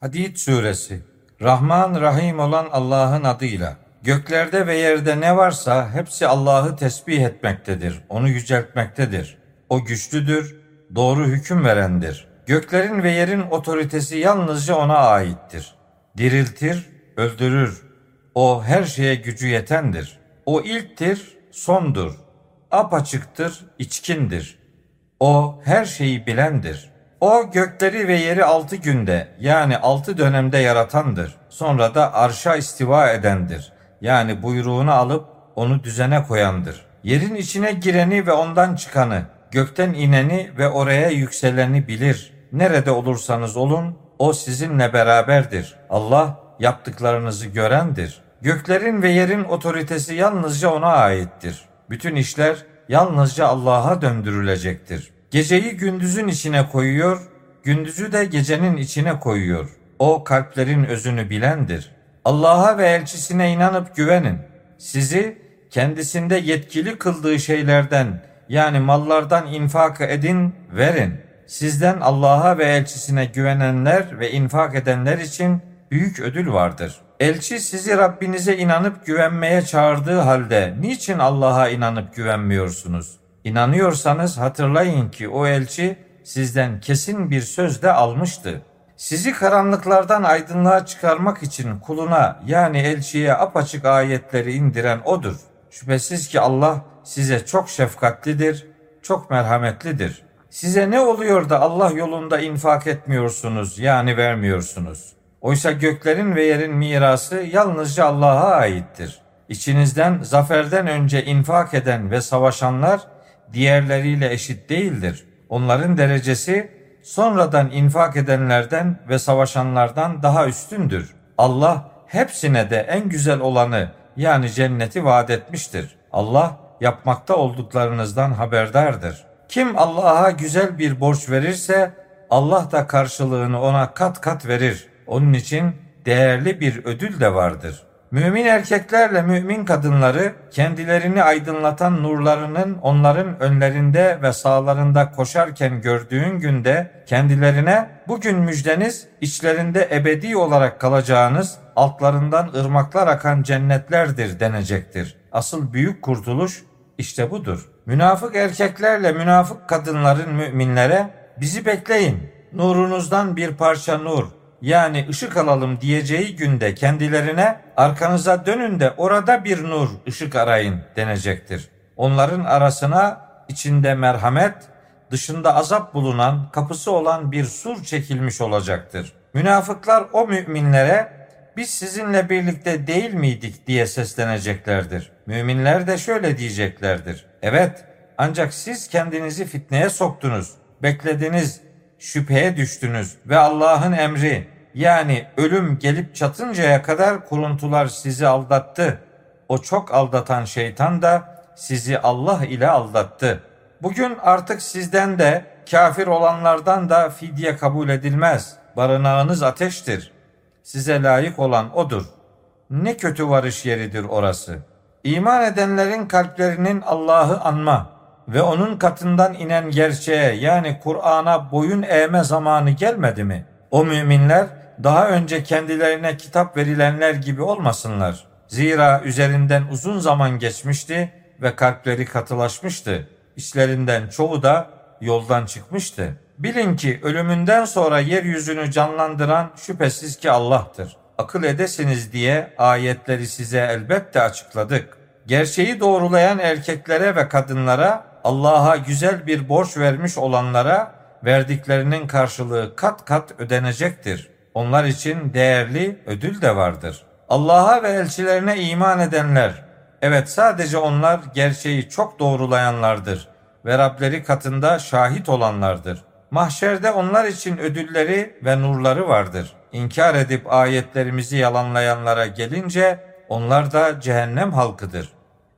Hadid suresi Rahman Rahim olan Allah'ın adıyla Göklerde ve yerde ne varsa hepsi Allah'ı tesbih etmektedir. Onu yüceltmektedir. O güçlüdür, doğru hüküm verendir. Göklerin ve yerin otoritesi yalnızca ona aittir. Diriltir, öldürür. O her şeye gücü yetendir. O ilktir, sondur. Apaçıktır, içkindir. O her şeyi bilendir. O gökleri ve yeri altı günde yani altı dönemde yaratandır. Sonra da arşa istiva edendir. Yani buyruğunu alıp onu düzene koyandır. Yerin içine gireni ve ondan çıkanı, gökten ineni ve oraya yükseleni bilir. Nerede olursanız olun, o sizinle beraberdir. Allah yaptıklarınızı görendir. Göklerin ve yerin otoritesi yalnızca ona aittir. Bütün işler yalnızca Allah'a döndürülecektir. Geceyi gündüzün içine koyuyor, gündüzü de gecenin içine koyuyor. O kalplerin özünü bilendir. Allah'a ve elçisine inanıp güvenin. Sizi kendisinde yetkili kıldığı şeylerden yani mallardan infak edin, verin. Sizden Allah'a ve elçisine güvenenler ve infak edenler için büyük ödül vardır. Elçi sizi Rabbinize inanıp güvenmeye çağırdığı halde niçin Allah'a inanıp güvenmiyorsunuz? İnanıyorsanız hatırlayın ki o elçi sizden kesin bir söz de almıştı. Sizi karanlıklardan aydınlığa çıkarmak için kuluna yani elçiye apaçık ayetleri indiren odur. Şüphesiz ki Allah size çok şefkatlidir, çok merhametlidir. Size ne oluyor da Allah yolunda infak etmiyorsunuz yani vermiyorsunuz? Oysa göklerin ve yerin mirası yalnızca Allah'a aittir. İçinizden zaferden önce infak eden ve savaşanlar diğerleriyle eşit değildir. Onların derecesi sonradan infak edenlerden ve savaşanlardan daha üstündür. Allah hepsine de en güzel olanı yani cenneti vaat etmiştir. Allah yapmakta olduklarınızdan haberdardır. Kim Allah'a güzel bir borç verirse Allah da karşılığını ona kat kat verir. Onun için değerli bir ödül de vardır. Mümin erkeklerle mümin kadınları kendilerini aydınlatan nurlarının onların önlerinde ve sağlarında koşarken gördüğün günde kendilerine bugün müjdeniz içlerinde ebedi olarak kalacağınız altlarından ırmaklar akan cennetlerdir denecektir. Asıl büyük kurtuluş işte budur. Münafık erkeklerle münafık kadınların müminlere bizi bekleyin. Nurunuzdan bir parça nur, yani ışık alalım diyeceği günde kendilerine arkanıza dönün de orada bir nur ışık arayın denecektir. Onların arasına içinde merhamet, dışında azap bulunan, kapısı olan bir sur çekilmiş olacaktır. Münafıklar o müminlere biz sizinle birlikte değil miydik diye sesleneceklerdir. Müminler de şöyle diyeceklerdir. Evet ancak siz kendinizi fitneye soktunuz, beklediniz, şüpheye düştünüz ve Allah'ın emri yani ölüm gelip çatıncaya kadar kuruntular sizi aldattı. O çok aldatan şeytan da sizi Allah ile aldattı. Bugün artık sizden de kafir olanlardan da fidye kabul edilmez. Barınağınız ateştir. Size layık olan odur. Ne kötü varış yeridir orası. İman edenlerin kalplerinin Allah'ı anma, ve onun katından inen gerçeğe yani Kur'an'a boyun eğme zamanı gelmedi mi? O müminler daha önce kendilerine kitap verilenler gibi olmasınlar. Zira üzerinden uzun zaman geçmişti ve kalpleri katılaşmıştı. İşlerinden çoğu da yoldan çıkmıştı. Bilin ki ölümünden sonra yeryüzünü canlandıran şüphesiz ki Allah'tır. Akıl edesiniz diye ayetleri size elbette açıkladık. Gerçeği doğrulayan erkeklere ve kadınlara Allah'a güzel bir borç vermiş olanlara verdiklerinin karşılığı kat kat ödenecektir. Onlar için değerli ödül de vardır. Allah'a ve elçilerine iman edenler, evet sadece onlar gerçeği çok doğrulayanlardır ve Rableri katında şahit olanlardır. Mahşerde onlar için ödülleri ve nurları vardır. İnkar edip ayetlerimizi yalanlayanlara gelince onlar da cehennem halkıdır.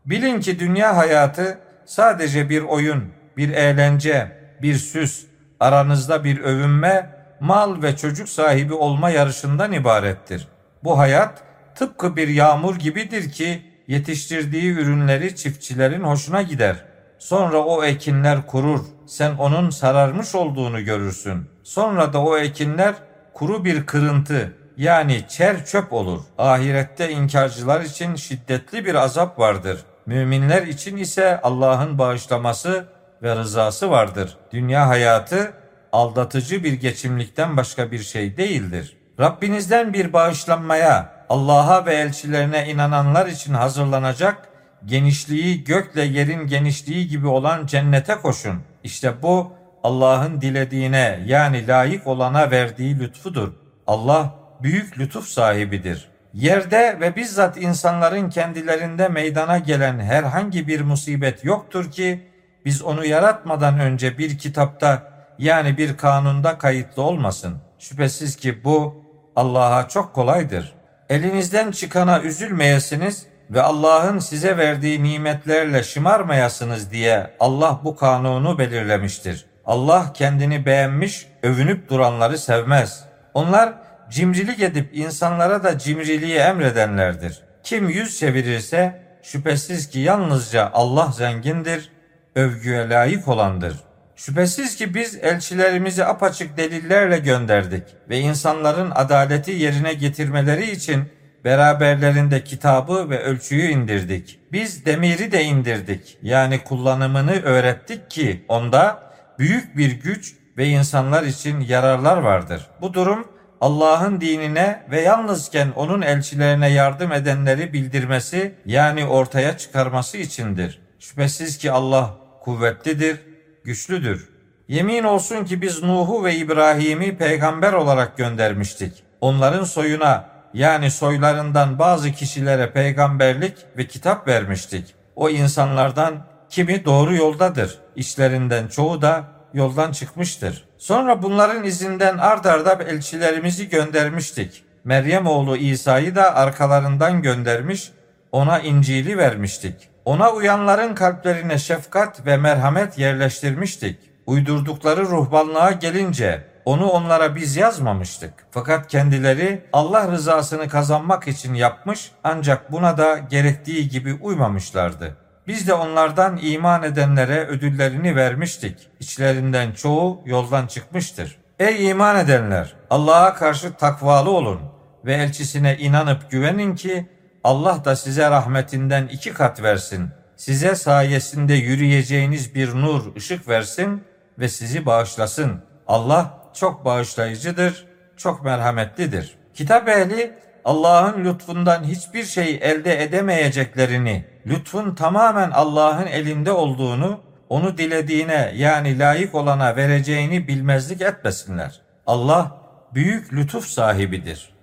Bilin ki dünya hayatı sadece bir oyun, bir eğlence, bir süs, aranızda bir övünme, mal ve çocuk sahibi olma yarışından ibarettir. Bu hayat tıpkı bir yağmur gibidir ki yetiştirdiği ürünleri çiftçilerin hoşuna gider. Sonra o ekinler kurur. Sen onun sararmış olduğunu görürsün. Sonra da o ekinler kuru bir kırıntı yani çer çöp olur. Ahirette inkarcılar için şiddetli bir azap vardır. Müminler için ise Allah'ın bağışlaması ve rızası vardır. Dünya hayatı aldatıcı bir geçimlikten başka bir şey değildir. Rabbinizden bir bağışlanmaya, Allah'a ve elçilerine inananlar için hazırlanacak genişliği gökle yerin genişliği gibi olan cennete koşun. İşte bu Allah'ın dilediğine yani layık olana verdiği lütfudur. Allah büyük lütuf sahibidir. Yerde ve bizzat insanların kendilerinde meydana gelen herhangi bir musibet yoktur ki biz onu yaratmadan önce bir kitapta yani bir kanunda kayıtlı olmasın. Şüphesiz ki bu Allah'a çok kolaydır. Elinizden çıkana üzülmeyesiniz ve Allah'ın size verdiği nimetlerle şımarmayasınız diye Allah bu kanunu belirlemiştir. Allah kendini beğenmiş, övünüp duranları sevmez. Onlar cimrilik edip insanlara da cimriliği emredenlerdir. Kim yüz çevirirse şüphesiz ki yalnızca Allah zengindir, övgüye layık olandır. Şüphesiz ki biz elçilerimizi apaçık delillerle gönderdik ve insanların adaleti yerine getirmeleri için beraberlerinde kitabı ve ölçüyü indirdik. Biz demiri de indirdik. Yani kullanımını öğrettik ki onda büyük bir güç ve insanlar için yararlar vardır. Bu durum Allah'ın dinine ve yalnızken onun elçilerine yardım edenleri bildirmesi yani ortaya çıkarması içindir. Şüphesiz ki Allah kuvvetlidir, güçlüdür. Yemin olsun ki biz Nuh'u ve İbrahim'i peygamber olarak göndermiştik. Onların soyuna yani soylarından bazı kişilere peygamberlik ve kitap vermiştik. O insanlardan kimi doğru yoldadır. İşlerinden çoğu da yoldan çıkmıştır. Sonra bunların izinden ard arda elçilerimizi göndermiştik. Meryem oğlu İsa'yı da arkalarından göndermiş, ona İncil'i vermiştik. Ona uyanların kalplerine şefkat ve merhamet yerleştirmiştik. Uydurdukları ruhbanlığa gelince onu onlara biz yazmamıştık. Fakat kendileri Allah rızasını kazanmak için yapmış ancak buna da gerektiği gibi uymamışlardı. Biz de onlardan iman edenlere ödüllerini vermiştik. İçlerinden çoğu yoldan çıkmıştır. Ey iman edenler! Allah'a karşı takvalı olun ve elçisine inanıp güvenin ki Allah da size rahmetinden iki kat versin. Size sayesinde yürüyeceğiniz bir nur, ışık versin ve sizi bağışlasın. Allah çok bağışlayıcıdır, çok merhametlidir. Kitap ehli Allah'ın lütfundan hiçbir şey elde edemeyeceklerini, lütfun tamamen Allah'ın elinde olduğunu, onu dilediğine yani layık olana vereceğini bilmezlik etmesinler. Allah büyük lütuf sahibidir.